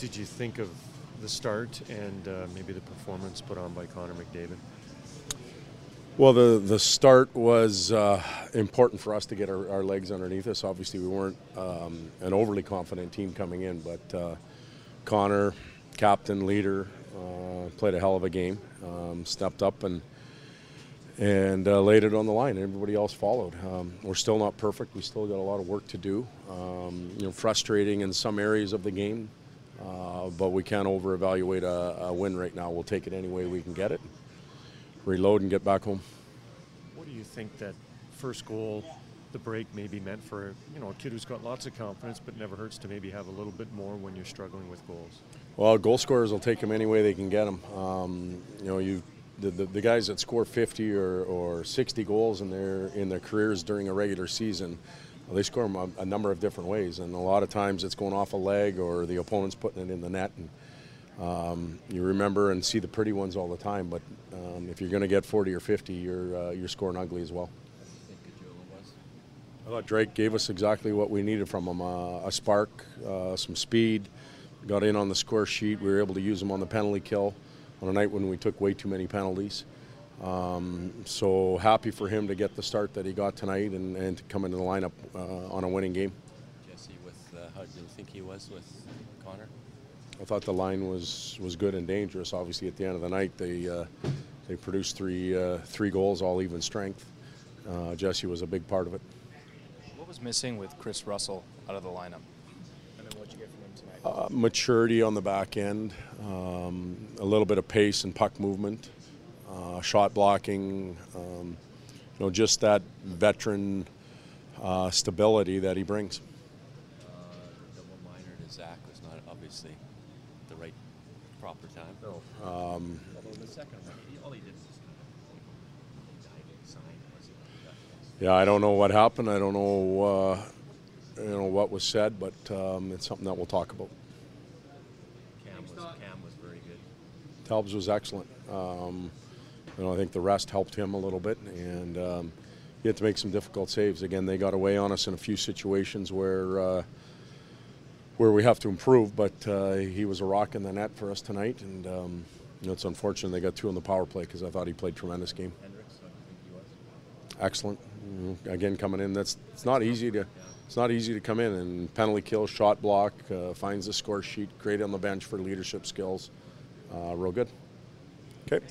did you think of the start and uh, maybe the performance put on by Connor McDavid? Well, the, the start was uh, important for us to get our, our, legs underneath us. Obviously, we weren't um, an overly confident team coming in, but uh, Connor, captain, leader, uh, played a hell of a game, um, stepped up and and uh, laid it on the line. Everybody else followed. Um, we're still not perfect. We still got a lot of work to do. Um, you know, frustrating in some areas of the game, uh, but we can't over-evaluate a, a, win right now. We'll take it any way we can get it, reload, and get back home. What do you think that first goal, the break, maybe meant for you know a kid who's got lots of confidence, but never hurts to maybe have a little bit more when you're struggling with goals? Well, goal scorers will take them any way they can get them. Um, you know, you the, the, the, guys that score 50 or, or 60 goals in their in their careers during a regular season, well, they score them a, a, number of different ways, and a lot of times it's going off a leg or the opponent's putting it in the net. And um, you remember and see the pretty ones all the time, but um, if you're going to get 40 or 50, you're uh, you're scoring ugly as well. I thought Drake gave us exactly what we needed from him: uh, a spark, uh, some speed. Got in on the score sheet. We were able to use him on the penalty kill on a night when we took way too many penalties. Um, so happy for him to get the start that he got tonight and, and to come into the lineup uh, on a winning game. Jesse, with uh, how do you think he was with Connor? I thought the line was was good and dangerous. Obviously, at the end of the night, they uh, they produced three uh, three goals, all even strength. Uh, Jesse was a big part of it. What was missing with Kris Russell out of the lineup? Uh, maturity on the back end, um, a little bit of pace and puck movement, uh, shot blocking, um, you know, just that veteran uh, stability that he brings. Uh, double minor to Zach was not obviously the right proper time. No. Um, the second one, all he did was yeah, I don't know what happened. I don't know uh, you know what was said, but um, it's something that we'll talk about. Cam was, Cam was very good. Talbs was excellent. Um, you know, I think the rest helped him a little bit, and um, he had to make some difficult saves. Again, they got away on us in a few situations where uh, where we have to improve, but uh, he was a rock in the net for us tonight, and um, you know, it's unfortunate they got two on the power play because I thought he played tremendous game. Hendricks, Excellent. Mm-hmm. Again, coming in, that's it's not easy to it's not easy to come in and penalty kill, shot block, uh, finds the score sheet, great on the bench for leadership skills. Uh, real good. Okay.